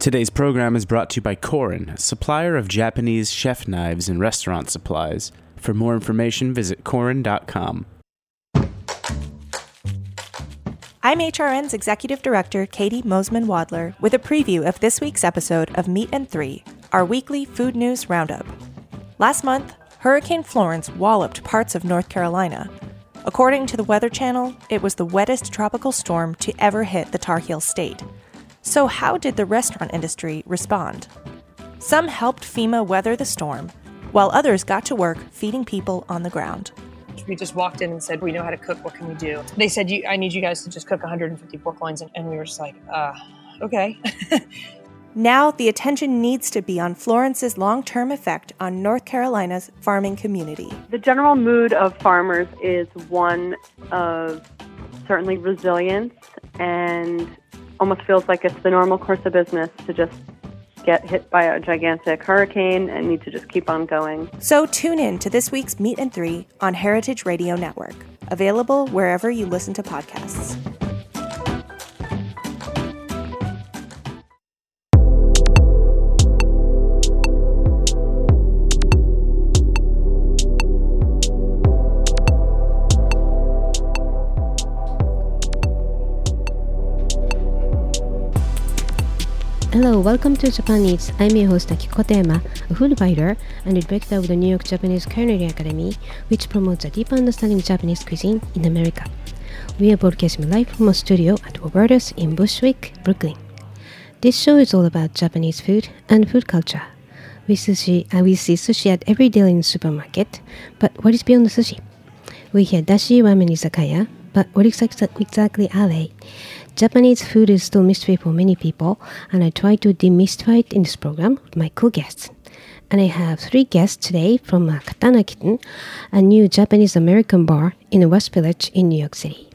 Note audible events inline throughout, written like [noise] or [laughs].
Today's program is brought to you by Korin, supplier of Japanese chef knives and restaurant supplies. For more information, visit korin.com. I'm HRN's Executive Director, Katie Mosman Wadler, with a preview of this week's episode of Meat and Three, our weekly food news roundup. Last month, Hurricane Florence walloped parts of North Carolina. According to the Weather Channel, it was the wettest tropical storm to ever hit the Tar Heel state. So, how did the restaurant industry respond? Some helped FEMA weather the storm, while others got to work feeding people on the ground. We just walked in and said, We know how to cook. What can we do? They said, I need you guys to just cook 150 pork loins. And we were just like, uh, okay. [laughs] now, the attention needs to be on Florence's long term effect on North Carolina's farming community. The general mood of farmers is one of certainly resilience and almost feels like it's the normal course of business to just get hit by a gigantic hurricane and need to just keep on going. So tune in to this week's Meat and Three on Heritage Radio Network, available wherever you listen to podcasts. Hello, welcome to Japan Eats. I'm your host Akiko Katayama, a food writer and director of the New York Japanese Culinary Academy, which promotes a deeper understanding of Japanese cuisine in America. We are broadcasting live from a studio at Roberta's in Bushwick, Brooklyn. This show is all about Japanese food and food culture. We, sushi, uh, we see sushi at every deli in the supermarket, but what is beyond the sushi? We hear dashi ramen izakaya, but what exactly are they? Japanese food is still a mystery for many people, and I try to demystify it in this program with my cool guests. And I have three guests today from uh, Katana Kitten, a new Japanese American bar in the West Village in New York City.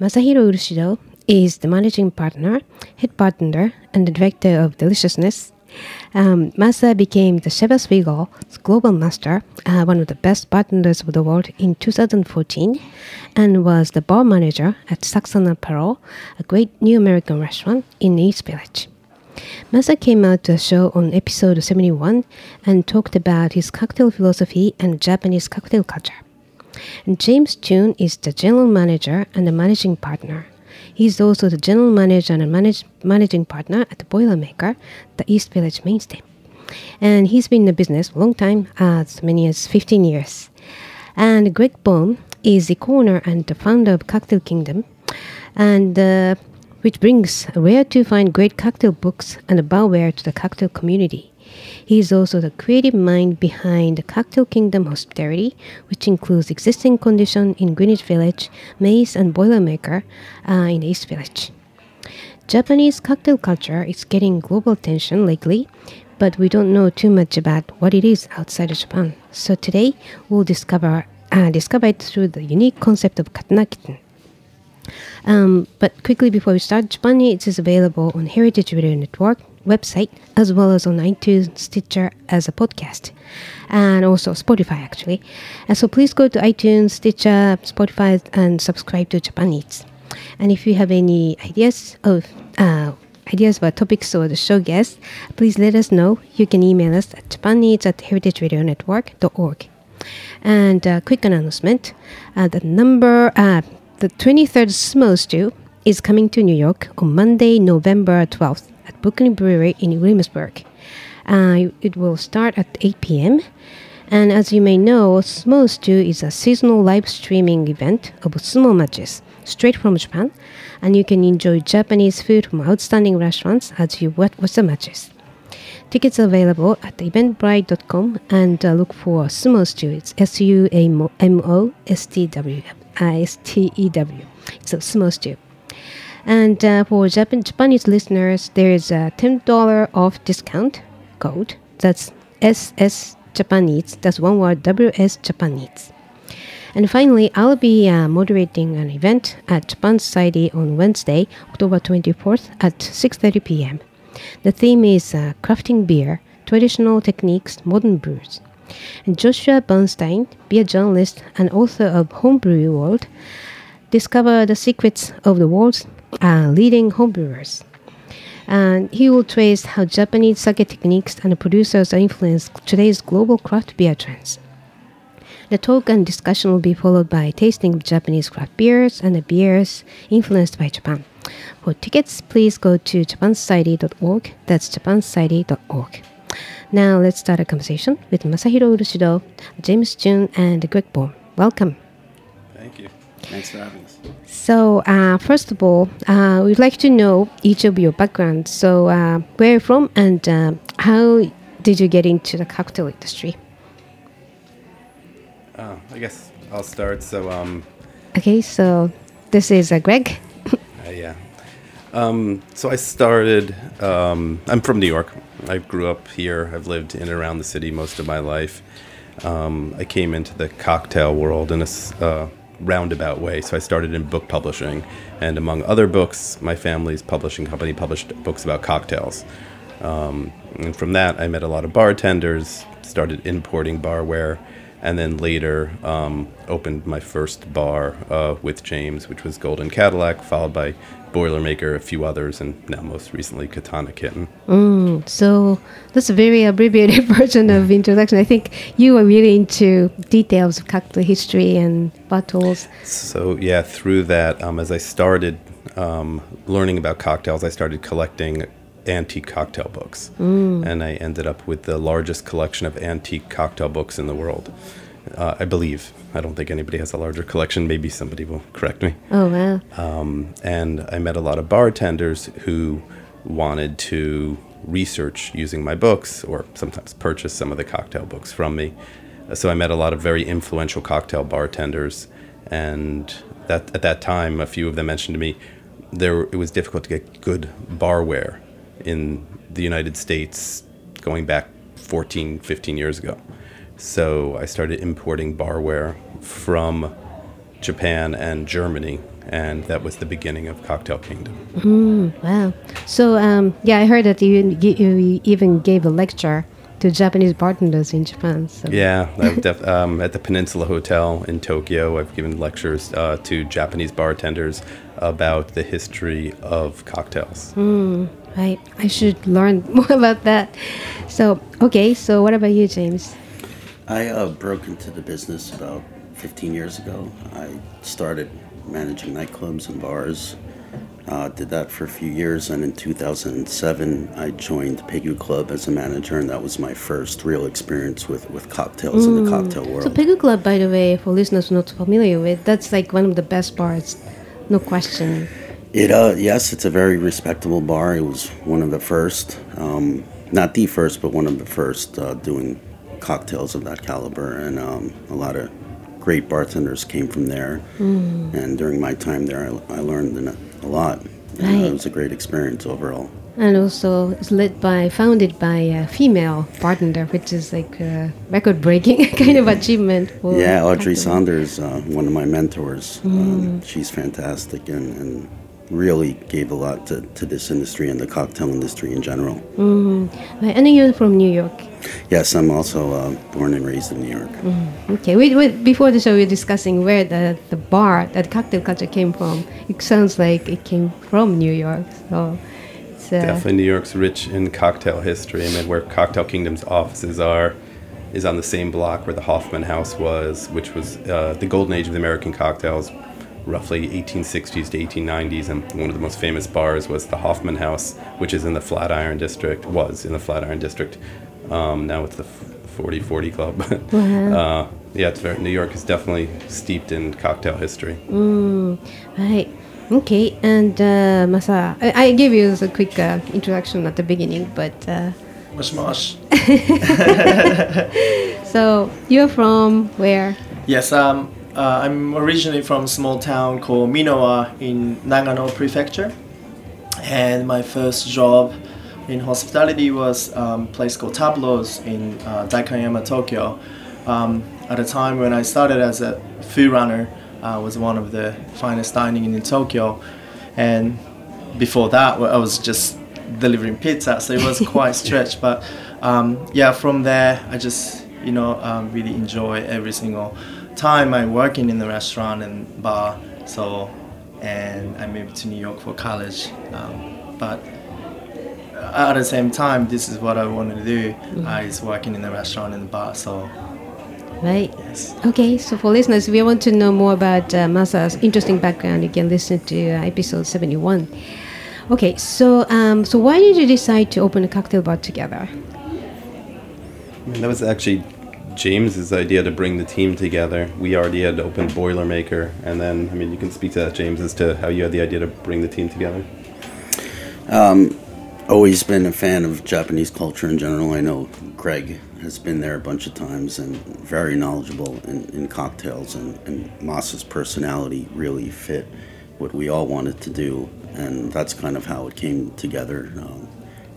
Masahiro Urushido is the managing partner, head bartender, and the director of Deliciousness um, Masa became the Regal's global master, uh, one of the best bartenders of the world in 2014, and was the bar manager at Saxon + Parole, a great new American restaurant in East Village. Masa came out to a show on episode 71 and talked about his cocktail philosophy and Japanese cocktail culture. James Tune is the general manager and the managing partner. He's also the general manager and manage, managing partner at the Boilermaker, the East Village mainstay. And he's been in the business a long time, as many as 15 years. And Greg Boehm is the owner and the founder of Cocktail Kingdom, and uh, which brings rare to find great cocktail books and barware to the cocktail community. He is also the creative mind behind the Cocktail Kingdom Hospitality, which includes existing condition in Greenwich Village, Mace, and Boilermaker uh, in East Village. Japanese cocktail culture is getting global attention lately, but we don't know too much about what it is outside of Japan. So today we'll discover uh, discover it through the unique concept of katana kitten. Um, but quickly before we start, Japan is available on Heritage Radio Network website as well as on iTunes, Stitcher as a podcast, and also Spotify actually. And so please go to iTunes, Stitcher, Spotify, and subscribe to Japan Eats. And if you have any ideas of uh, ideas about topics or the show guests, please let us know. You can email us at japaneats at heritageradionetwork.org. And uh, quick announcement: uh, the number, uh, the 23rd Sumo Stew is coming to New York on Monday, November 12th Brooklyn Brewery in Williamsburg. Uh, it will start at 8 p.m. And as you may know, Sumo Stew is a seasonal live streaming event of sumo matches straight from Japan, and you can enjoy Japanese food from outstanding restaurants as you watch the matches. Tickets are available at eventbrite.com and uh, look for Sumo Stew. It's S U M O S T W S T E W. It's a Sumo Stew. And uh, for Japan Japanese listeners, there is a $10 off discount code. That's SS Japanese. That's one word, WS Japanese. And finally, I'll be uh, moderating an event at Japan Society on Wednesday, October 24th at 6.30 p.m. The theme is uh, crafting beer, traditional techniques, modern brews. And Joshua Bernstein, beer journalist and author of Homebrew World, discover the secrets of the world's uh, leading homebrewers. And he will trace how Japanese sake techniques and producers influence today's global craft beer trends. The talk and discussion will be followed by tasting of Japanese craft beers and the beers influenced by Japan. For tickets, please go to japansociety.org. That's japansociety.org. Now let's start a conversation with Masahiro Urushido, James Tune, and Greg Boehm. Welcome. Thank you. Thanks for having us. So, uh, first of all, uh, we'd like to know each of your background. So, uh, where from and uh, how did you get into the cocktail industry? Oh, I guess I'll start. So, um, Okay, so this is uh, Greg. uh, yeah. Um, so I started. Um, I'm from New York. I grew up here. I've lived in and around the city most of my life. Um, I came into the cocktail world in a uh, roundabout way. So I started in book publishing, and among other books, my family's publishing company published books about cocktails. Um, and from that, I met a lot of bartenders, started importing barware, and then later um, opened my first bar uh, with James, which was Golden Cadillac, followed by Boilermaker, a few others, and now most recently Katana Kitten. Mm, so that's a very abbreviated [laughs] version of [laughs] introduction. I think you are really into details of cocktail history and bottles. So yeah, through that, um, as I started um, learning about cocktails, I started collecting antique cocktail books, and I ended up with the largest collection of antique cocktail books in the world. Uh, I believe. I don't think anybody has a larger collection. Maybe somebody will correct me. Oh wow! Um, and I met a lot of bartenders who wanted to research using my books or sometimes purchase some of the cocktail books from me. So I met a lot of very influential cocktail bartenders, and that at that time, a few of them mentioned to me there it was difficult to get good barware in the United States going back 14, 15 years ago. So I started importing barware from Japan and Germany, and that was the beginning of Cocktail Kingdom. Wow. So um, yeah, I heard that you, you even gave a lecture to Japanese bartenders in Japan. So. Yeah, I've def- [laughs] um, at the Peninsula Hotel in Tokyo, I've given lectures uh, to Japanese bartenders about the history of cocktails. Right. I should learn [laughs] more about that. So okay. So what about you, James? I uh, broke into the business about 15 years ago. I started managing nightclubs and bars. Uh, did that for a few years, and in 2007, I joined Pegu Club as a manager, and that was my first real experience with, with cocktails in the cocktail world. So Pegu Club, by the way, for listeners not familiar with, that's like one of the best bars, no question. It uh yes, it's a very respectable bar. It was one of the first, um, not the first, but one of the first uh, doing cocktails of that caliber, and um, a lot of great bartenders came from there. And during my time there, I, I learned a lot. And, uh, Right. it was a great experience overall. And also, it's led by, founded by a female bartender, which is like a record-breaking [laughs] kind of achievement. Yeah, Audrey. Saunders, uh, one of my mentors. Um, she's fantastic and, and really gave a lot to, to this industry and the cocktail industry in general. Right, and you're from New York. Yes, I'm also uh, born and raised in New York. Okay, we, we, before the show, we were discussing where the, the bar, that cocktail culture came from. It sounds like it came from New York. So it's, uh, Definitely, New York's rich in cocktail history. I mean, where Cocktail Kingdom's offices are is on the same block where the Hoffman House was, which was uh, the golden age of the American cocktails, roughly 1860s to 1890s. And one of the most famous bars was the Hoffman House, which is in the Flatiron District, was in the Flatiron District. Um, now it's the 40 40 Club. [laughs] uh, yeah, it's very, New York is definitely steeped in cocktail history. Right. Okay. And uh, Masa, I, I gave you a quick uh, introduction at the beginning, but uh, [laughs] Mosh mosh. [laughs] so you're from where? Yes, um, uh, I'm originally from a small town called Minowa in Nagano Prefecture, and my first job in hospitality was um, a place called Tableaux in uh, Daikanyama, Tokyo. Um, at a time when I started as a food runner, uh, was one of the finest dining in Tokyo, and before that, I was just delivering pizza, so it was [laughs] quite stretched. But um, yeah, from there, I just you know um, really enjoy every single time I working in the restaurant and bar. So, and I moved to New York for college, um, but at the same time, this is what I wanted to do. I was working in the restaurant and the bar. So Right. yes. Okay, so for listeners, if you want to know more about uh, Masa's interesting background, you can listen to uh, episode 71. Okay, so um, so why did you decide to open a cocktail bar together? I mean, that was actually James's idea to bring the team together. We already had opened Boilermaker, and then I mean, you can speak to that, James, as to how you had the idea to bring the team together. always been a fan of Japanese culture in general. I know Greg has been there a bunch of times and very knowledgeable in, in cocktails, and, and Masa's personality really fit what we all wanted to do, and that's kind of how it came together. Um,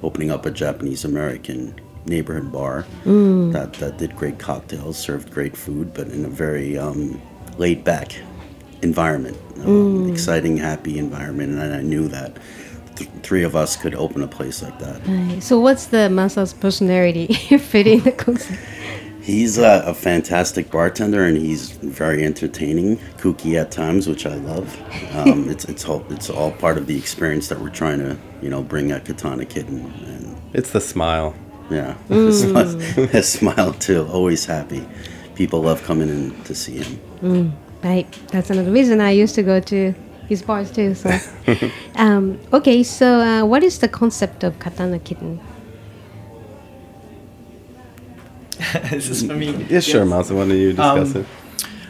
opening up a Japanese American neighborhood bar that, that did great cocktails, served great food, but in a very um, laid back environment, um, exciting, happy environment, and I knew that th- three of us could open a place like that. Right. So what's the Masa's personality [laughs] fitting the concept? He's a, a fantastic bartender, and he's very entertaining, kooky at times, which I love. Um, [laughs] it's it's all it's all part of the experience that we're trying to you know bring at Katana Kitten, and It's the smile. Yeah, [laughs] his, smile, [laughs] his smile too, always happy. People love coming in to see him. Right. That's another reason I used to go to his bars too. So, [laughs] um, okay. So, uh, what is the concept of Katana Kitten? this is for me. Yeah, sure, Masa. Why don't you discuss Um, it?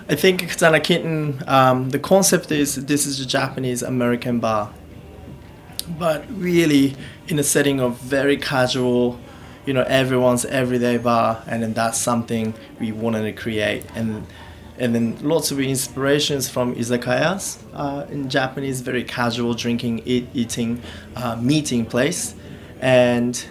I think Katana Kitten, um, the concept is this is a Japanese American bar, but really in a setting of very casual, you know, everyone's everyday bar, and then that's something we wanted to create, and and then lots of inspirations from izakayas uh, in Japanese, very casual drinking, eat, eating, uh, meeting place, and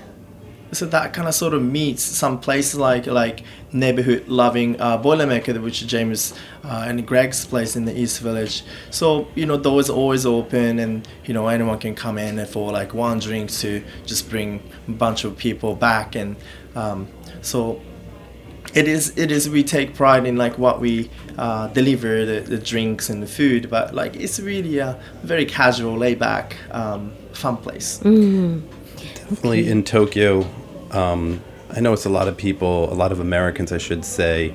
so that kind of sort of meets some places like like neighborhood loving uh, Boilermaker, which James uh, and Greg's place in the East Village. So you know doors always open, and you know anyone can come in for like one drink to just bring a bunch of people back, and um, so it is it is we take pride in like what we uh, deliver the, the drinks and the food, but like it's really a very casual, laid back, um, fun place. Definitely in Tokyo, um, I know it's a lot of people, a lot of Americans, I should say,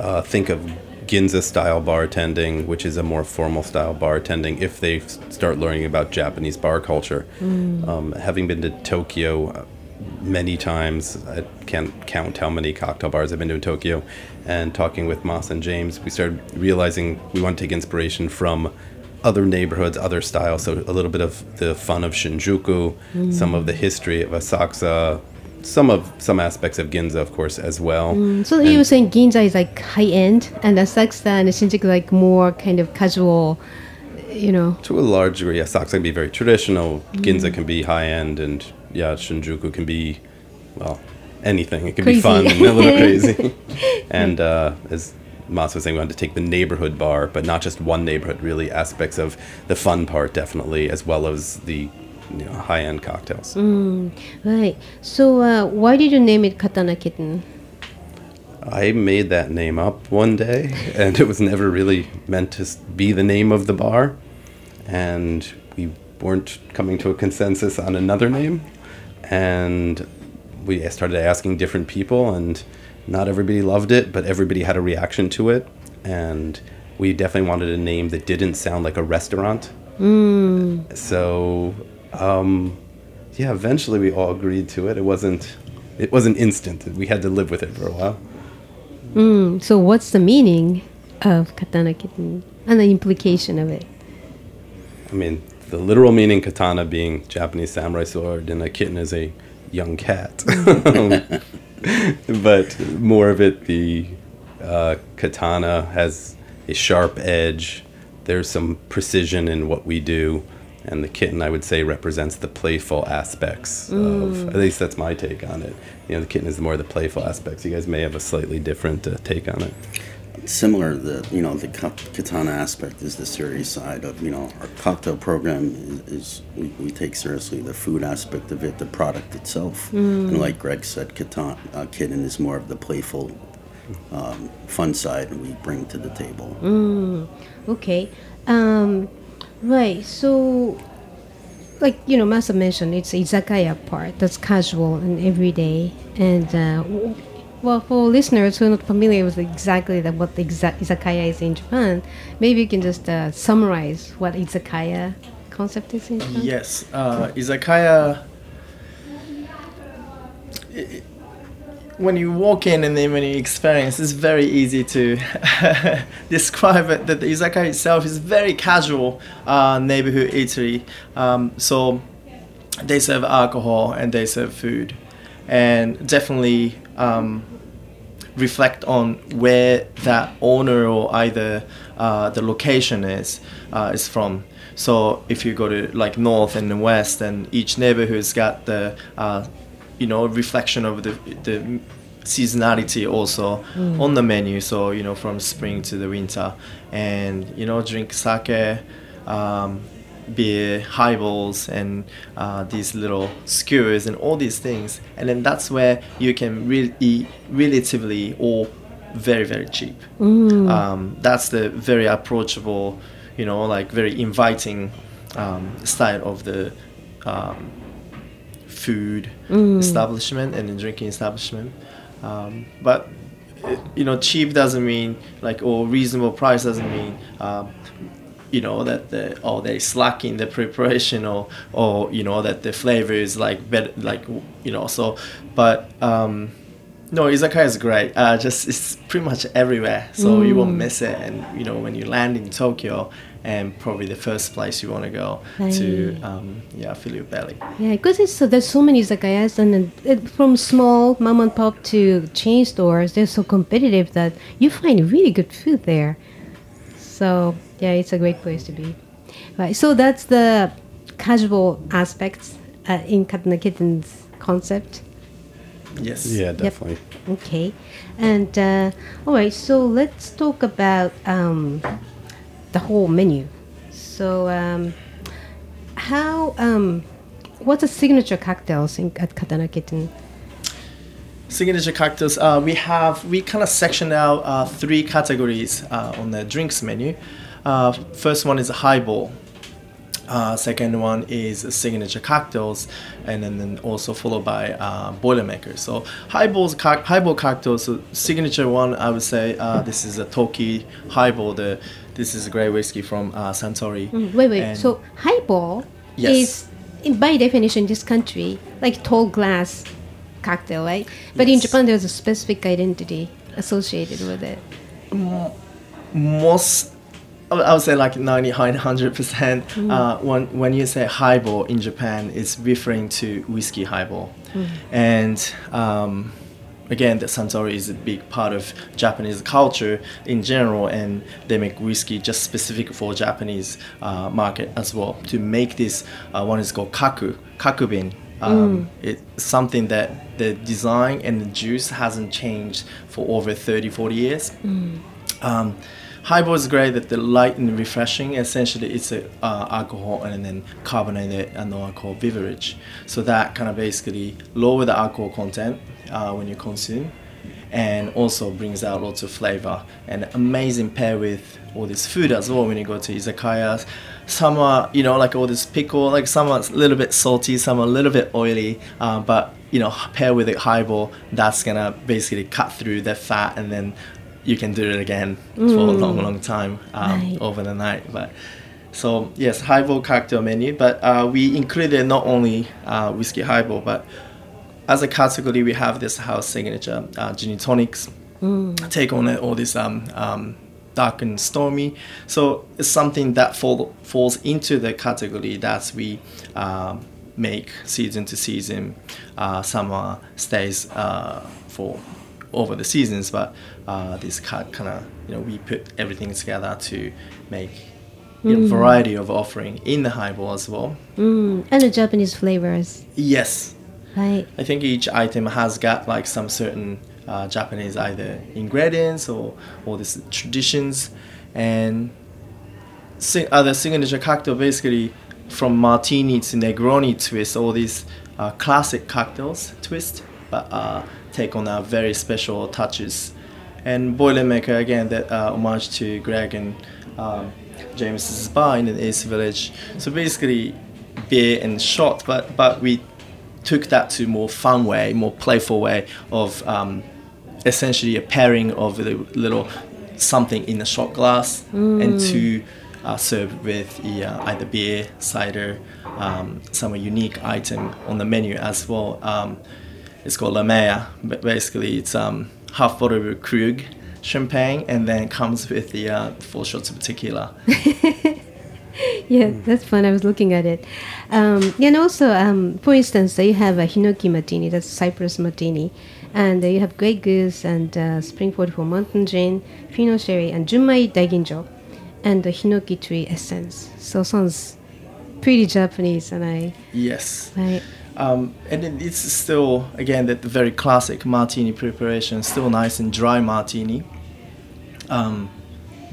uh, think of Ginza style bartending, which is a more formal style bartending, if they start learning about Japanese bar culture. Um, having been to Tokyo uh, many times, I can't count how many cocktail bars I've been to in Tokyo, and talking with Moss and James, we started realizing we want to take inspiration from other neighborhoods, other styles. So a little bit of the fun of Shinjuku, mm. some of the history of Asakusa, some of some aspects of Ginza, of course, as well. Mm. So you were saying Ginza is like high end, and Asakusa and Shinjuku like more kind of casual, you know. To a large degree, Asakusa can be very traditional. Mm. Ginza can be high end, and yeah, Shinjuku can be, well, anything. It can Crazy. be fun and a little [laughs] crazy. [laughs] and uh, as Mas was saying, we wanted to take the neighborhood bar, but not just one neighborhood. Really, aspects of the fun part, definitely, as well as the you know, high end cocktails. Right. So uh, why did you name it Katana Kitten? I made that name up one day, [laughs] and it was never really meant to be the name of the bar. And we weren't coming to a consensus on another name. And we started asking different people, and not everybody loved it, but everybody had a reaction to it. And we definitely wanted a name that didn't sound like a restaurant. So, um, yeah, eventually we all agreed to it. It wasn't. It wasn't instant. We had to live with it for a while. So what's the meaning of Katana Kitten and the implication of it? I mean, the literal meaning katana being Japanese samurai sword, and a kitten is a young cat. [laughs] [laughs] [laughs] but more of it, the uh, katana has a sharp edge. There's some precision in what we do, and the kitten, I would say, represents the playful aspects of. At least that's my take on it. You know, the kitten is more the playful aspects. You guys may have a slightly different uh, take on it. Similar, the you know the ka- katana aspect is the serious side of you know our cocktail program is, is we, we take seriously the food aspect of it, the product itself, and like Greg said, katana uh, kitten is more of the playful, um, fun side and we bring to the table. Okay. Um, right. So like you know, Masa mentioned, it's izakaya part that's casual and everyday. And uh, well, for listeners who are not familiar with exactly the, what exa- izakaya is in Japan, maybe you can just uh, summarize what izakaya concept is in Japan. Yes, uh, izakaya. i- i- When you walk in and then when you experience, it's very easy to [laughs] describe it. That the izakaya itself is very casual uh, neighborhood eatery. Um, so they serve alcohol and they serve food, and definitely um, reflect on where that owner or either uh, the location is uh, is from. So if you go to like north and the west, then each neighborhood's got the uh, you know reflection of the the seasonality also on the menu. So you know from spring to the winter, and you know drink sake. Um, beer, highballs, and uh, these little skewers, and all these things. And then that's where you can really eat relatively or very, very cheap. Um, that's the very approachable, you know, like very inviting um, style of the um, food establishment and the drinking establishment. Um, but you know, cheap doesn't mean like or reasonable price doesn't mean um, you know that the or they slack in the preparation or or you know that the flavor is like better like you know so but um no izakaya is great. Uh just it's pretty much everywhere. So you won't miss it. And you know when you land in tokyo and probably the first place you want to go to um yeah fill your belly. Yeah, because it's so there's so many izakayas, and it, from small mom and pop to chain stores, they're so competitive that you find really good food there. So yeah, it's a great place to be. Right. So that's the casual aspects uh, in Katana Kitten's concept. yes Yeah, definitely. Okay, and uh, all right. So let's talk about um, the whole menu. So um, how um, what's the signature cocktails in, at Katana Kitten? Signature cocktails uh, we have we kind of sectioned out uh, three categories uh, on the drinks menu uh, first one is a highball uh, second one is signature cocktails and then, then also followed by uh, boilermaker so highballs co- highball cocktails so signature one i would say uh, this is a toki highball the this is a great whiskey from uh, Suntory Mm, Wait, wait. And- So highball Yes. is, in, by definition, in this country, like tall glass cocktail, right? But in Japan, there's a specific identity associated with it. most I would- say like 99 100 percent uh, when when you say highball in Japan it's referring to whiskey highball. And um, again the Suntory is a big part of Japanese culture in general and they make whiskey just specific for Japanese uh, market as well. To make this uh, one is called kaku kakubin um, It's something that the design and the juice hasn't changed for over 30 40 years um, highball is great that the light and refreshing. Essentially, it's a uh, alcohol and then carbonated and non-alcohol beverage. So that kind of basically lower the alcohol content uh, when you consume, and also brings out lots of flavor and amazing pair with all this food as well. When you go to izakayas, some are you know like all this pickle, like some are a little bit salty, some are a little bit oily, uh, but you know pair with a highball, that's gonna basically cut through the fat and then you can do it again for a long, long time um, Right. over the night. But so yes, highball cocktail menu. But uh, we included not only uh, whiskey highball, but as a category we have this house signature uh, gin tonics. Take on it, all this um, um, dark and stormy. So it's something that fall, falls into the category that we um, make season to season. Uh, summer stays uh, for over the seasons, but uh, this kind of you know we put everything together to make you know, variety of offering in the highball as well. Mm, and the Japanese flavors, Yes, right? I think each item has got like some certain uh, Japanese either ingredients or or these traditions, and si- other signature cocktail basically from martini to Negroni twist, all these uh, classic cocktails twist, but uh, take on our very special touches. And Boilermaker again, that uh, homage to Greg and um, James's bar in the East Village. So basically, beer and shot, but but we took that to more fun way, more playful way of um, essentially a pairing of the little something in a shot glass and to uh, serve with the, uh, either beer, cider, um, some unique item on the menu as well. Um, it's called La Mea, but basically it's um, half bottle of Krug champagne and then comes with the uh, four shots of tequila. [laughs] Yeah, that's fun. I was looking at it. Um, and also, um, for instance, you have a Hinoki martini, that's Cypress martini. And uh, you have Grey Goose and uh, Spring 44 Mountain Gin, Fino Sherry, and Junmai Daiginjo, and the Hinoki tree essence. So sounds pretty Japanese, and I, yes. I Um, and it, it's still, again, that the very classic martini preparation, still nice and dry martini, um,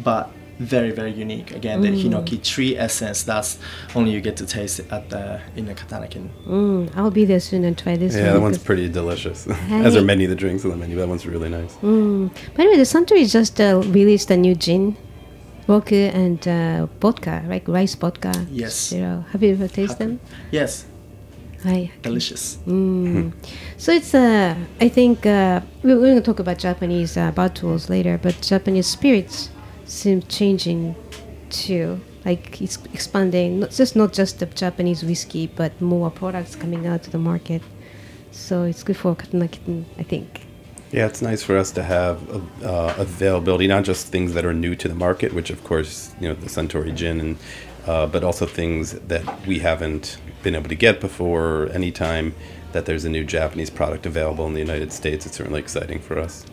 but very, very unique. Again, the hinoki tree essence, that's only you get to taste it at the in the Katana Kitten. mm, I'll be there soon and try this Yeah, one. that one's pretty delicious. [laughs] As are many of the drinks on the menu. That one's really nice. Mm. By the way, the Suntory just uh, released a new gin, vodka and uh, vodka, like rice vodka. Yes. Zero. Have you ever tasted them? Yes, I delicious. Mm. [laughs] So it's uh, I think uh, we're going to talk about Japanese uh, bottles later, but Japanese spirits seem changing too. Like it's expanding, not just not just the Japanese whiskey, but more products coming out to the market. So it's good for Katana Kitten, I think. Yeah, it's nice for us to have uh, availability, not just things that are new to the market, which of course, you know, the Suntory gin, and uh, but also things that we haven't been able to get before. Anytime that there's a new Japanese product available in the United States, it's certainly exciting for us.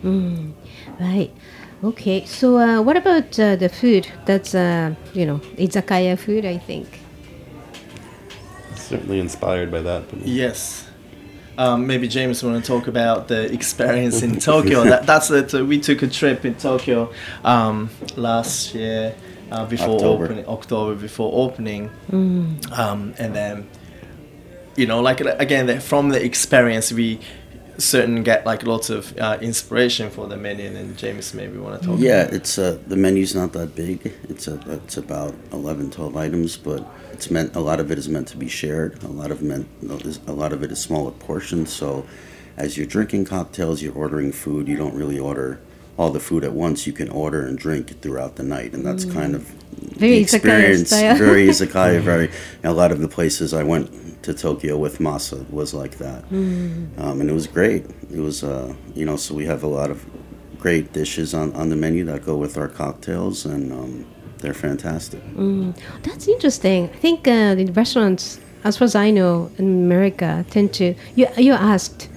Right. Okay. So uh, what about uh, the food? That's uh, you know izakaya food, I think. Certainly inspired by that. But Yes. Um, maybe James want to talk about the experience in [laughs] Tokyo. that, that's it. Uh, we took a trip in Tokyo um, last year uh, before October. opening, October before opening, um, and then you know, like again, that from the experience, we certain get like lots of uh, inspiration for the menu. And then James maybe want to talk. Yeah, about it's uh, the menu's not that big. It's a, it's about 11, 12 items, but it's meant a lot of it is meant to be shared. A lot of meant a lot of it is smaller portions. So, as you're drinking cocktails, you're ordering food. You don't really order all the food at once. You can order and drink throughout the night, and that's kind of Very the izakaya experience. style. very izakaya. [laughs] Very a lot of the places I went to Tokyo with Masa was like that, um, and it was great. It was uh, you know so we have a lot of great dishes on, on the menu that go with our cocktails, and um, they're fantastic. That's interesting. I think uh, the restaurants, as far as I know, in America, tend to you you're asked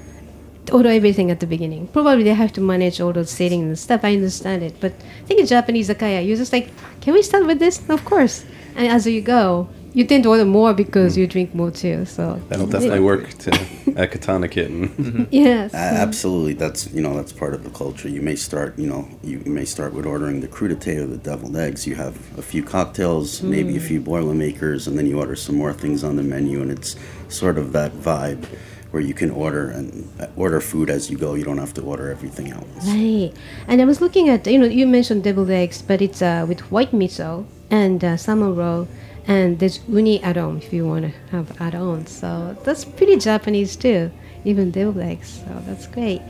order everything at the beginning. Probably they have to manage all those seating and stuff. I understand it, but I think in Japanese izakaya, you're just like, can we start with this? Of course. And as you go, you tend to order more because you drink more too. So that'll definitely work to, at Katana Kitten. [laughs] Mm-hmm. [laughs] Yes. A- absolutely, that's you know that's part of the culture. You may start you know you may start with ordering the crudité or the deviled eggs. You have a few cocktails, mm-hmm. maybe a few boilermakers, and then you order some more things on the menu, and it's sort of that vibe where you can order and uh, order food as you go. You don't have to order everything else. Right. And I was looking at, you know, you mentioned deviled eggs, but it's uh, with white miso and uh, salmon roe, and there's uni add-on if you want to have add-ons. So that's pretty Japanese too, even deviled eggs. So that's great.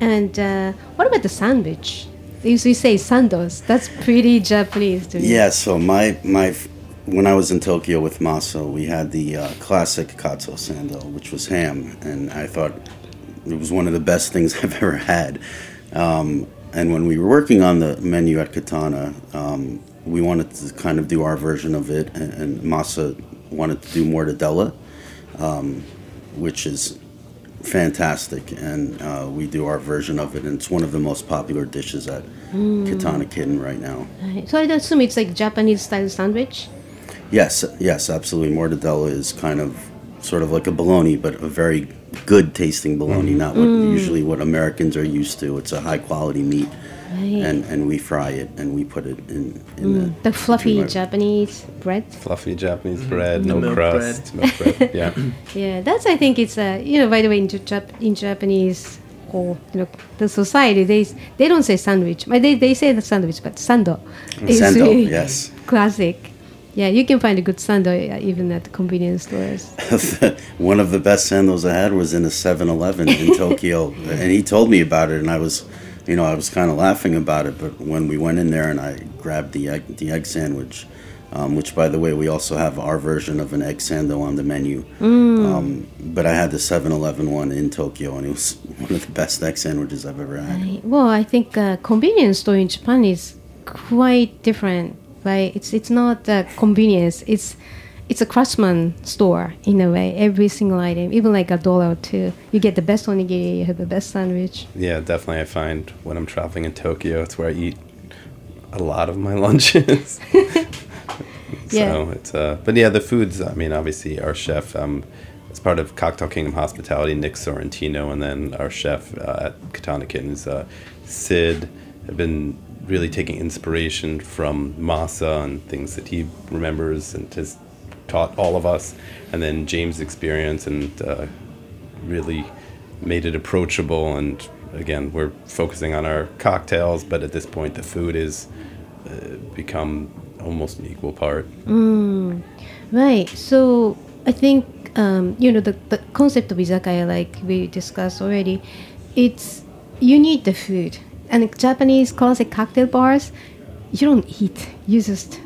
And uh, what about the sandwich? Usually say sandos. That's pretty Japanese to me. Yeah, so my my when I was in Tokyo with Maso, we had the uh, classic katsu sando, which was ham, and I thought it was one of the best things [laughs] I've ever had. Um, and when we were working on the menu at Katana, um, we wanted to kind of do our version of it, and, and Masa wanted to do mortadella, um, which is fantastic, and uh, we do our version of it, and it's one of the most popular dishes at Katana Kitten right now. Right. So I assume it's like Japanese style sandwich. Yes, yes, absolutely. Mortadella is kind of sort of like a bologna, but a very good tasting bologna, mm-hmm. not what mm. usually what Americans are used to. It's a high quality meat, Right. and and we fry it and we put it in in mm. the the fluffy Japanese bread. Fluffy Japanese mm-hmm. bread, no milk crust, milk bread. [laughs] Yeah. Yeah, that's I think it's uh, you know by the way in, Jap- in Japanese or you know the society they they don't say sandwich, but they, they say the sandwich, but sando is Sando, yes. classic. Yeah, you can find a good sando uh, even at the convenience stores. [laughs] One of the best sandos I had was in a 7-Eleven in [laughs] Tokyo, and he told me about it, and I was, you know, I was kind of laughing about it. But when we went in there and I grabbed the egg, the egg sandwich, um, which by the way we also have our version of an egg sando on the menu. Um, but I had the 7-Eleven one in Tokyo, and it was [laughs] one of the best egg sandwiches I've ever had. Well, I think uh, convenience store in Japan is quite different, right? It's it's not uh, convenience. It's it's a craftsman store in a way. Every single item, even like a dollar or two, you get the best onigiri, you have the best sandwich. Yeah, definitely. I find when I'm traveling in Tokyo, it's where I eat a lot of my [laughs] lunches. [laughs] Yeah. So it's uh, but yeah, the foods. I mean, obviously, our chef, um, as part of Cocktail Kingdom Hospitality, Nick Sorrentino, and then our chef uh, at Katana Kittens, uh, Sid, have been really taking inspiration from masa and things that he remembers and has taught all of us, and then James' experience and uh, really made it approachable. And again, we're focusing on our cocktails, but at this point, the food is uh, become almost an equal part. Right. So I think um, you know the, the concept of izakaya, like we discussed already. It's you need the food, and Japanese classic cocktail bars, you don't eat. You just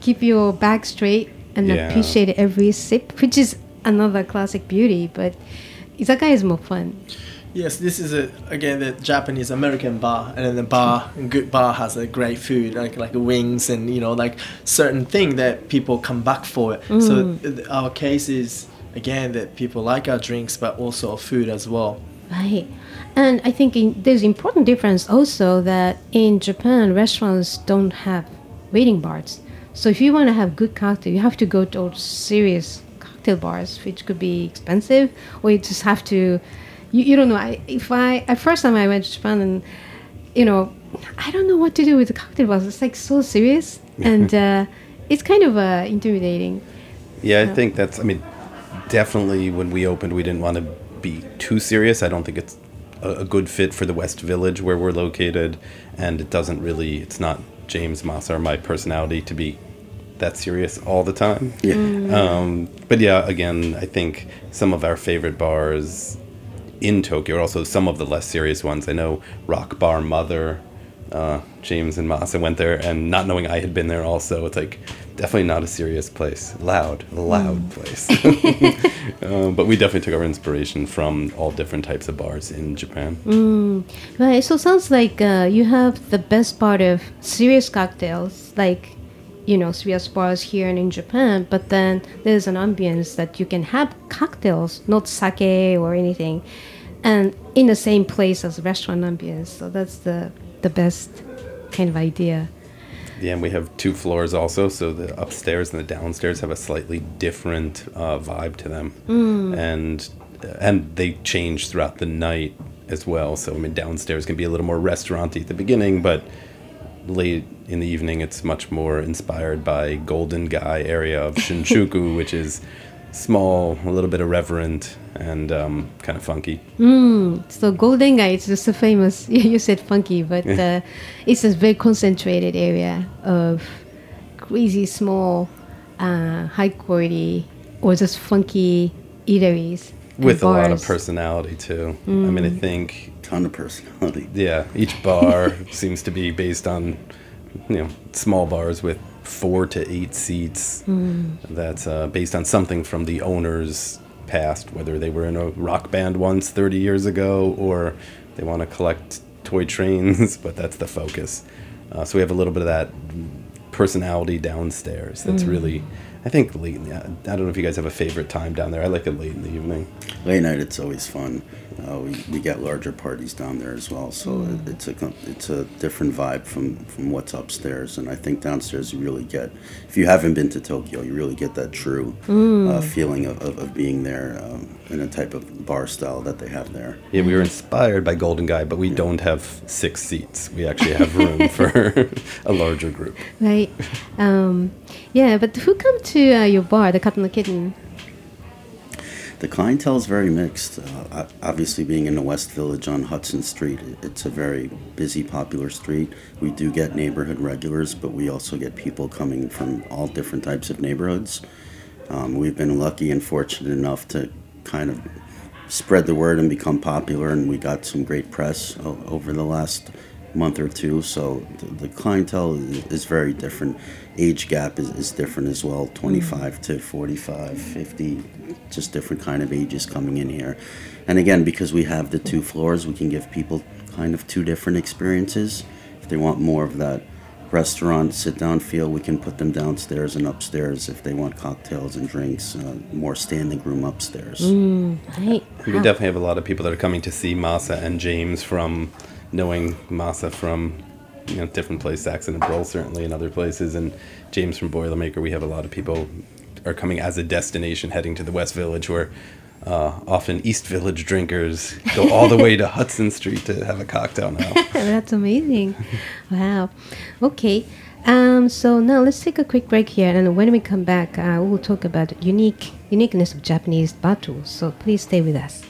keep your back straight and Yeah. appreciate every sip, which is another classic beauty. But izakaya is more fun. Yes, this is a again the Japanese American bar, and then the bar, good bar has a great food like like wings and you know like certain thing that people come back for. So mm. th- our case is again that people like our drinks, but also our food as well. Right. And I think in, there's important difference also that in Japan restaurants don't have waiting bars. So if you want to have good cocktail, you have to go to serious cocktail bars, which could be expensive, or you just have to. You, you don't know. I if I at first time I went to Japan and you know I don't know what to do with the cocktail bars. It's like so serious [laughs] and uh, it's kind of uh, intimidating. Yeah, I think that's. I mean, definitely when we opened, we didn't want to be too serious. I don't think it's a, a good fit for the West Village where we're located, and it doesn't really. It's not James Moss or my personality to be that serious all the time. Yeah. Um, but yeah, again, I think some of our favorite bars in Tokyo are also some of the less serious ones. I know Rock Bar Mother, uh, James and Masa went there, and not knowing I had been there also, it's like definitely not a serious place. Loud, loud place. um, [laughs] but we definitely took our inspiration from all different types of bars in Japan. Right. So it sounds like uh, you have the best part of serious cocktails, like you know serious bars here and in Japan. But then there's an ambience that you can have cocktails, not sake or anything, and in the same place as restaurant ambience. So that's the the best kind of idea. Yeah, and we have two floors also, so the upstairs and the downstairs have a slightly different uh, vibe to them, and and they change throughout the night as well. So I mean, downstairs can be a little more restauranty at the beginning, but late in the evening, it's much more inspired by Golden Gai area of [laughs] Shinjuku, which is small, a little bit irreverent, and um, kind of funky. So Golden Gai is just a famous. [laughs] You said funky, but uh, it's a very concentrated area of crazy small, uh, high quality or just funky eateries and With a lot of personality too. I mean, I think Ton of personality. Yeah, each bar [laughs] seems to be based on, you know, small bars with four to eight seats. That's uh, based on something from the owner's past, whether they were in a rock band once 30 years ago or they want to collect toy trains, [laughs] but that's the focus. Uh, so we have a little bit of that personality downstairs. That's really, I think, late. In the, I don't know if you guys have a favorite time down there. I like it late in the evening. Late night, it's always fun. Uh, we, we get larger parties down there as well, so it, it's a it's a different vibe from, from what's upstairs. And I think downstairs you really get, if you haven't been to Tokyo, you really get that true uh, feeling of, of, of being there um, in a type of bar style that they have there. Yeah, we were inspired by Golden Gai, but we don't have six seats. We actually have room for [laughs] [laughs] a larger group. right? Um, yeah, but who come to uh, your bar, the Katana Kitten? The clientele is very mixed. Uh, obviously, being in the West Village on Hudson Street, it's a very busy, popular street. We do get neighborhood regulars, but we also get people coming from all different types of neighborhoods. Um, we've been lucky and fortunate enough to kind of spread the word and become popular, and we got some great press over the last month or two. So the, clientele is, very different. Age gap is, is different as well 25 to 45, 50, just different kind of ages coming in here. And again, because we have the two floors, we can give people kind of two different experiences. If they want more of that restaurant sit down feel, we can put them downstairs and upstairs if they want cocktails and drinks, uh, more standing room upstairs. Mm, We definitely have a lot of people that are coming to see Masa and James from knowing Masa from you know different places, Saxon + Parole certainly, and other places, and James from Boilermaker. We have a lot of people are coming as a destination, heading to the West Village, where uh, often East Village drinkers go all the way to [laughs] Hudson Street to have a cocktail now. [laughs] That's amazing. wow. Okay. Um, so now let's take a quick break here, and when we come back, uh, we will talk about unique uniqueness of Japanese bottles. So please stay with us.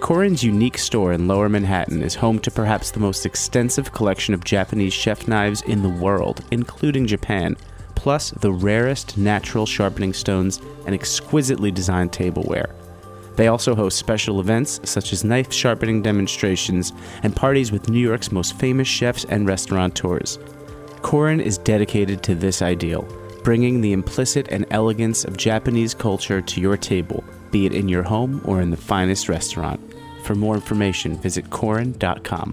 Korin's unique store in Lower Manhattan is home to perhaps the most extensive collection of Japanese chef knives in the world, including Japan, plus the rarest natural sharpening stones and exquisitely designed tableware. They also host special events such as knife sharpening demonstrations and parties with New York's most famous chefs and restaurateurs. Korin is dedicated to this ideal, bringing the implicit and elegance of Japanese culture to your table, be it in your home or in the finest restaurant. For more information, visit Korin.com.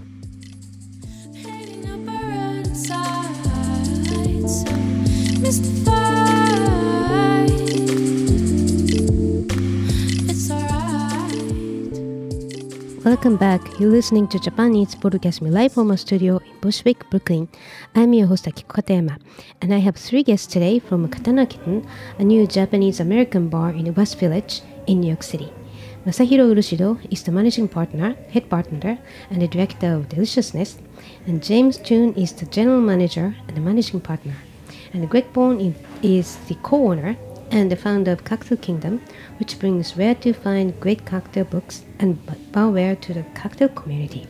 Welcome back. You're listening to Japan Eats Podcast Me live from a studio in Bushwick, Brooklyn. I'm your host Akiko Katayama, and I have three guests today from Katana Kitten, a new Japanese American bar in West Village in New York City. Masahiro Urushido is the managing partner, head partner, and the director of Deliciousness, and James Tune is the general manager and the managing partner. And Greg Boehm is the co-owner and the founder of Cocktail Kingdom, which brings rare to find great cocktail books and barware to the cocktail community.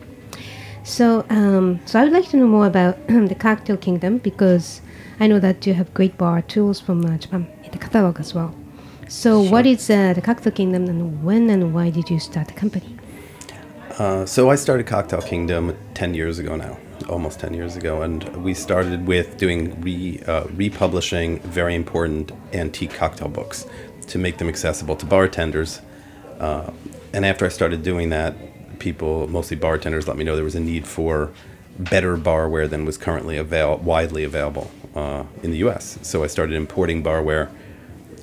So, um, so I would like to know more about [clears throat] the Cocktail Kingdom because I know that you have great bar tools from uh, Japan in the catalog as well. So, Sure. what is uh, the Cocktail Kingdom, and when and why did you start the company? Uh, so I started Cocktail Kingdom 10 years ago now, almost 10 years ago, and we started with doing re, uh, republishing very important antique cocktail books to make them accessible to bartenders. Uh, and after I started doing that, people, mostly bartenders, let me know there was a need for better barware than was currently avail- widely available uh, in the U.S. So I started importing barware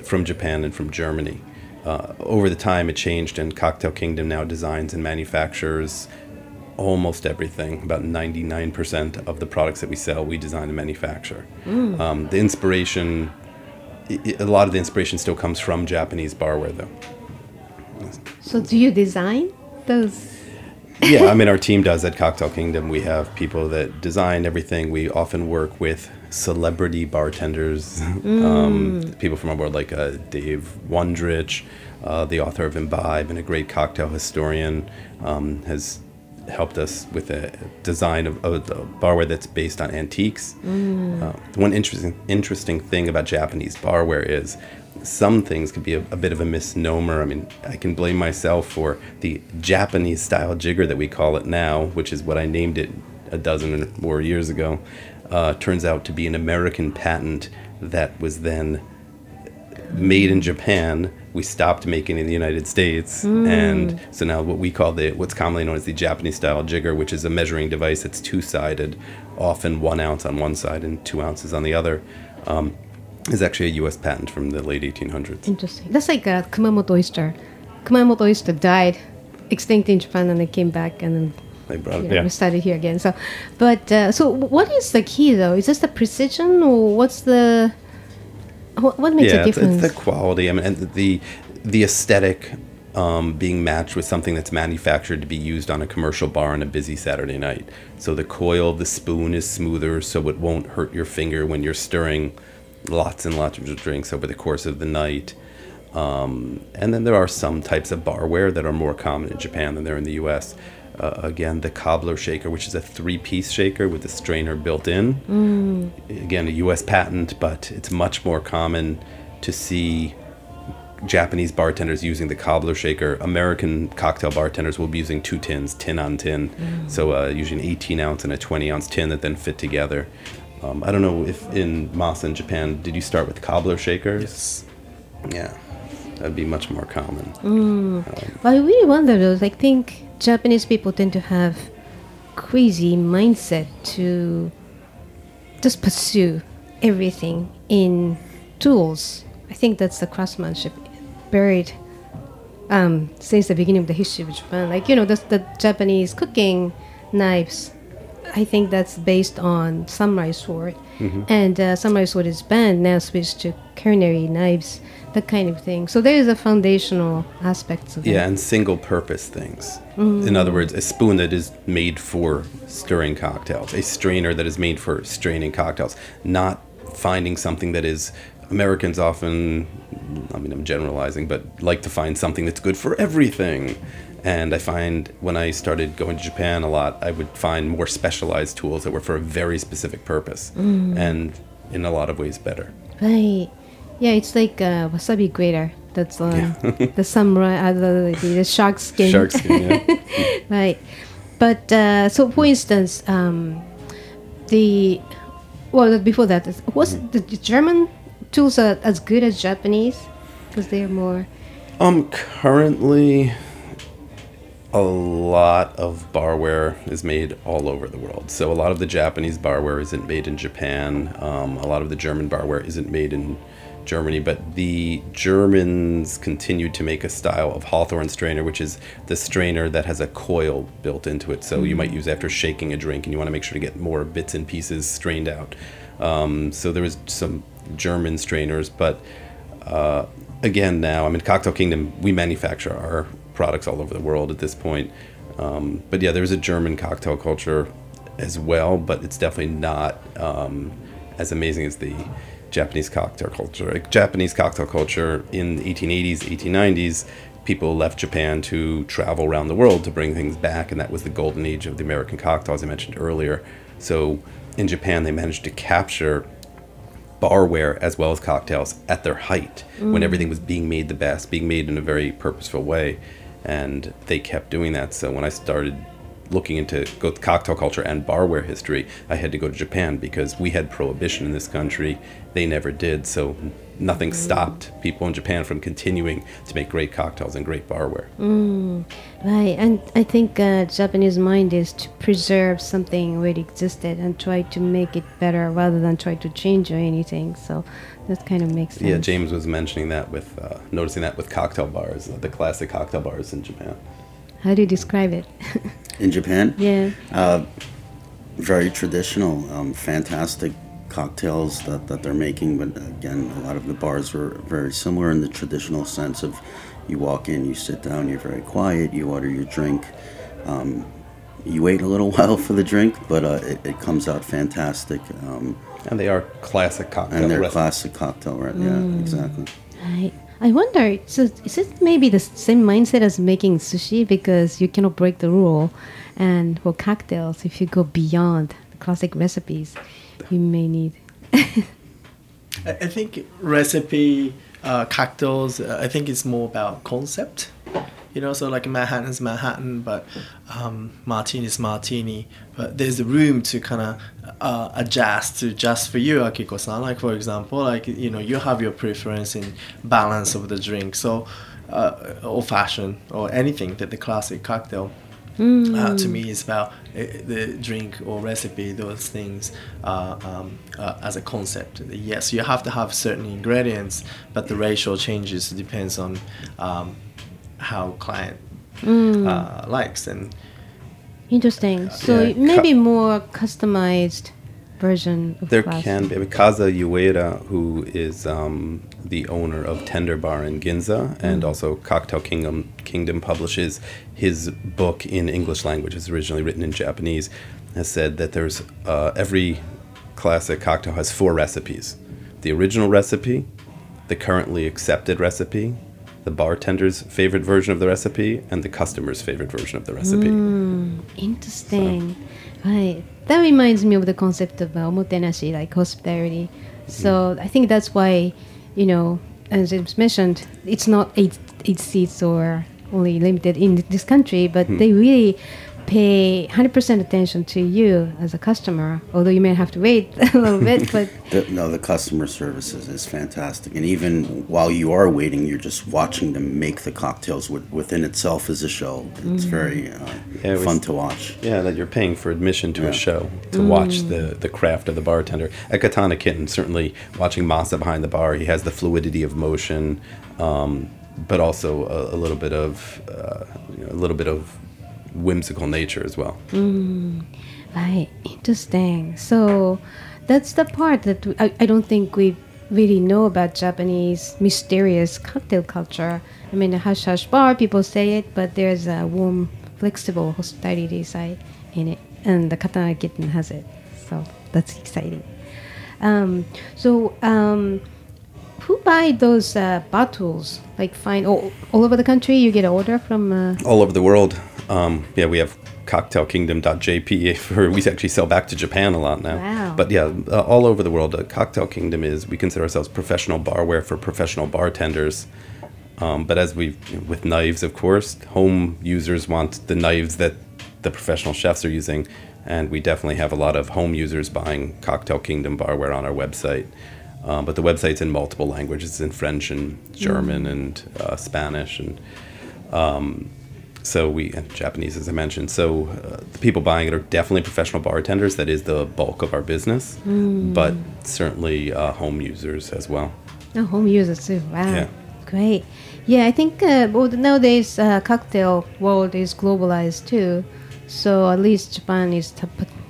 from Japan and from Germany. Uh, over the time, it changed, and Cocktail Kingdom now designs and manufactures almost everything. About 99% of the products that we sell, we design and manufacture. Um, the inspiration, a lot of the inspiration still comes from Japanese barware, though. So, do you design those? yeah, I mean, our [laughs] team does at Cocktail Kingdom. We have people that design everything. We often work with celebrity bartenders, um, people from our world, like uh, Dave Wondrich, uh, the author of Imbibe and a great cocktail historian, um, has helped us with a design of, of a barware that's based on antiques. Uh, one interesting interesting thing about Japanese barware is some things could be a, a bit of a misnomer. I mean, I can blame myself for the Japanese style jigger that we call it now, which is what I named it a dozen or more years ago. Uh, turns out to be an American patent that was then made in Japan. We stopped making in the United States, and so now what we call the what's commonly known as the Japanese style jigger, which is a measuring device that's two sided, often one ounce on one side and two ounces on the other, um, is actually a U.S. patent from the late 1800s. Interesting. That's like a Kumamoto oyster. Kumamoto oyster died, extinct in Japan, and it came back and then They brought you it, yeah. we started here again. So, but uh, so what is the key though? Is this the precision or what's the what, what makes yeah, a difference? it's the quality. I mean, and the the aesthetic um, being matched with something that's manufactured to be used on a commercial bar on a busy Saturday night. So the coil of the spoon is smoother, so it won't hurt your finger when you're stirring lots and lots of drinks over the course of the night. Um, and then there are some types of barware that are more common in Japan than they're in the U.S. Uh, again, the cobbler shaker, which is a three-piece shaker with a strainer built in. Again, a U.S. patent, but it's much more common to see Japanese bartenders using the cobbler shaker. American cocktail bartenders will be using two tins, tin on tin. So uh, usually an 18 ounce and a 20 ounce tin that then fit together. Um, I don't know if in Masa in Japan, did you start with cobbler shakers? Yes. Yeah, that'd be much more common. I really wonder though. I think Japanese people tend to have crazy mindset to just pursue everything in tools. I think that's the craftsmanship buried um, since the beginning of the history of Japan. Like you know, the, the Japanese cooking knives. I think that's based on samurai sword, and uh, samurai sword is banned now, switched to culinary knives, that kind of thing. So there is a foundational aspects of it. Yeah, and single purpose things. In other words, a spoon that is made for stirring cocktails, a strainer that is made for straining cocktails, not finding something that is. Americans often, I mean, I'm generalizing, but like to find something that's good for everything. And I find when I started going to Japan a lot, I would find more specialized tools that were for a very specific purpose and in a lot of ways better. Right. Yeah, it's like uh, wasabi grater. That's on [laughs] the samurai, uh, the, the, shark skin. Shark skin, yeah. [laughs] right. But uh, so, for instance, um, the well before that, was Mm-hmm. the German tools are as good as Japanese because they're more. Um, currently, a lot of barware is made all over the world. So a lot of the Japanese barware isn't made in Japan. Um, a lot of the German barware isn't made in Germany. But the Germans continued to make a style of Hawthorne strainer, which is the strainer that has a coil built into it. So you might use after shaking a drink, and you want to make sure to get more bits and pieces strained out. Um, so there was some German strainers, but uh, again now I mean, cocktail kingdom we manufacture our products all over the world at this point. Um, but yeah there's a german cocktail culture as well but it's definitely not um, as amazing as the japanese cocktail culture like japanese cocktail culture in the 1880s 1890s people left japan to travel around the world to bring things back and that was the golden age of the american cocktail as i mentioned earlier. So in japan they managed to capture barware as well as cocktails at their height when everything was being made the best, being made in a very purposeful way. And they kept doing that. So when I started looking into both cocktail culture and barware history, I had to go to Japan because we had prohibition in this country. They never did. So nothing stopped people in Japan from continuing to make great cocktails and great barware. Right, and I think uh, Japanese mind is to preserve something already existed and try to make it better rather than try to change or anything. So that kind of makes sense. Yeah, James was mentioning that with, uh, noticing that with cocktail bars, the classic cocktail bars in Japan. How do you describe it? In Japan, yeah. uh, very traditional, um, fantastic cocktails that, that they're making. But again, a lot of the bars were very similar in the traditional sense of you walk in, you sit down, you're very quiet, you order your drink. Um, you wait a little [laughs] while for the drink, but uh, it, it comes out fantastic. Um, And they are classic cocktail and they're recipes. classic cocktail, right? Yeah, exactly. I I wonder. So is it maybe the same mindset as making sushi because you cannot break the rule, and for cocktails, if you go beyond the classic recipes, you may need. [laughs] I I think recipe uh, cocktails. Uh, I think it's more about concept. You know, so like manhattan is Manhattan, but um, Martini's Martini. But there's the room to kind of uh, adjust to just for you, Akiko-san. Like for example, like you know, you have your preference in balance of the drink. So uh, old fashioned or anything that the classic cocktail. Uh, to me, is about uh, the drink or recipe, those things uh, um, uh, as a concept. Yes, you have to have certain ingredients, but the ratio changes depends on um, how client uh, likes and Interesting. So yeah, maybe cu- more customized version of There classic. can be. Kazuo Uyeda, who is um, the owner of Tender Bar in Ginza and also Cocktail Kingdom, Kingdom publishes his book in English language. It's originally written in Japanese. Has said that there's uh, every classic cocktail has four recipes: the original recipe, the currently accepted recipe, the bartender's favorite version of the recipe, and the customer's favorite version of the recipe. Hmm, interesting. Right. That reminds me of the concept of uh, omotenashi, like hospitality. Hmm. So I think that's why, you know, as it mentioned, it's not eight eight seats or only limited in this country, but hmm. they really pay 100% attention to you as a customer, although you may have to wait [laughs] a little bit, [laughs] but The, no, the customer service is, is fantastic, and even while you are waiting, you're just watching them make the cocktails. With, within itself is a show. It's very uh, Yeah, it was- fun to watch. Yeah, that you're paying for admission to Yeah. a show to watch the, the craft of the bartender. At Katana Kitten, certainly watching Masa behind the bar, he has the fluidity of motion, um, but also a, a little bit of uh, you know, a little bit of whimsical nature as well. Right, interesting. So that's the part that I don't think we really know about Japanese mysterious cocktail culture. I mean, the hush hush bar, people say it, but there's a warm, flexible hospitality side in it, and the Katana Kitten has it. So that's exciting. Um, so, um, who buy those uh, bottles? Like, find all, all over the country, you get an order from. Uh, All over the world, um, yeah, we have cocktailkingdom.jp [laughs] for we actually sell back to Japan a lot now. Wow. But yeah, uh, all over the world, uh, Cocktail Kingdom is we consider ourselves professional barware for professional bartenders. Um, but as we with knives, of course, home users want the knives that the professional chefs are using, and we definitely have a lot of home users buying Cocktail Kingdom barware on our website. Um, but the website's in multiple languages, it's in French and German and uh, Spanish and so we and Japanese, as I mentioned. So uh, the people buying it are definitely professional bartenders. That is the bulk of our business, but certainly uh, home users as well. Oh, home users too. Wow. Yeah. Great. Yeah, I think uh, well, nowadays uh, cocktail world is globalized too, so at least Japan is,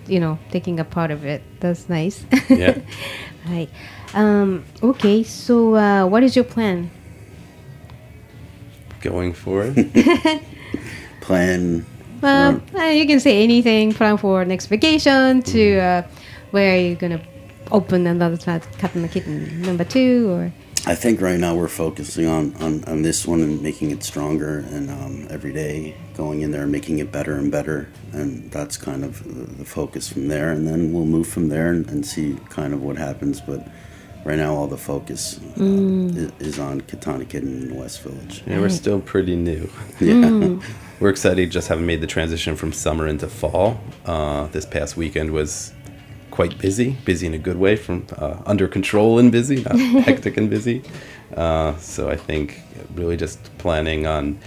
you know, taking a part of it. That's nice. Yeah. [laughs] right. Um, okay. So, uh, what is your plan? Going forward, [laughs] Plan. Well, uh, you can say anything. Plan for next vacation to uh, where you're gonna open another Katana Kitten number two or. I think right now we're focusing on, on, on this one and making it stronger and um, every day going in there and making it better and better. And that's kind of the, the focus from there. And then we'll move from there and, and see kind of what happens. But right now, all the focus uh, is, is on Katana Kitten in West Village. yeah, we're still pretty new. [laughs] Yeah. We're excited just having made the transition from summer into fall. Uh, this past weekend was quite busy, busy in a good way, from uh, under control and busy, not [laughs] hectic and busy. Uh, so I think really just planning on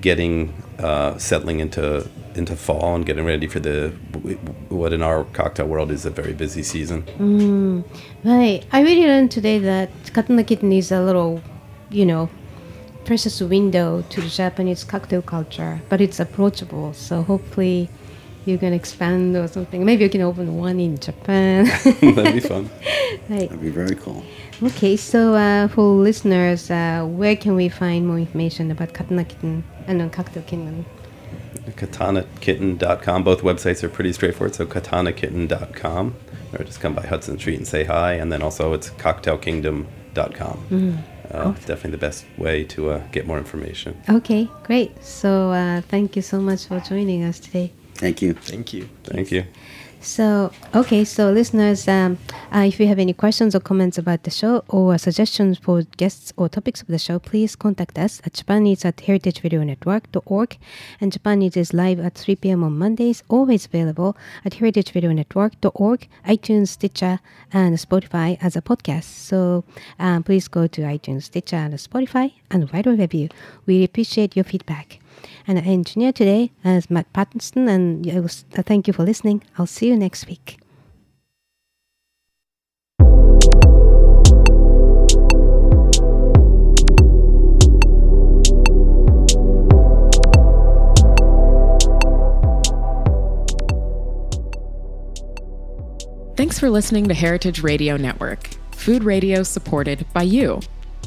getting uh, settling into into fall and getting ready for the what in our cocktail world is a very busy season. Right. I really learned today that Katana Kitten is a little, you know, precious window to the Japanese cocktail culture, but it's approachable. So hopefully you can expand or something. Maybe you can open one in Japan. [laughs] That'd be fun. [laughs] right. That'd be very cool. Okay, so uh, for listeners, uh, where can we find more information about Katana Kitten and on Cocktail Kingdom? katanakitten.com. Both websites are pretty straightforward. So katanakitten.com, or just come by Hudson Street and say hi. And then also it's cocktailkingdom.com. Uh, Definitely the best way to uh, get more information. Okay, great. So uh, thank you so much for joining us today. Thank you. Thank you. Thank you. So, okay, so listeners, um, uh, if you have any questions or comments about the show or suggestions for guests or topics of the show, please contact us at japaneats at heritageradionetwork.org. And Japan Eats is live at 3 p.m. on Mondays, always available at heritageradionetwork.org, iTunes, Stitcher, and Spotify as a podcast. So um, please go to iTunes, Stitcher, and Spotify and write a review. We appreciate your feedback. And our engineer today is Matt Patterson, and I was, uh, thank you for listening. I'll see you next week. Thanks for listening to Heritage Radio Network, food radio supported by you.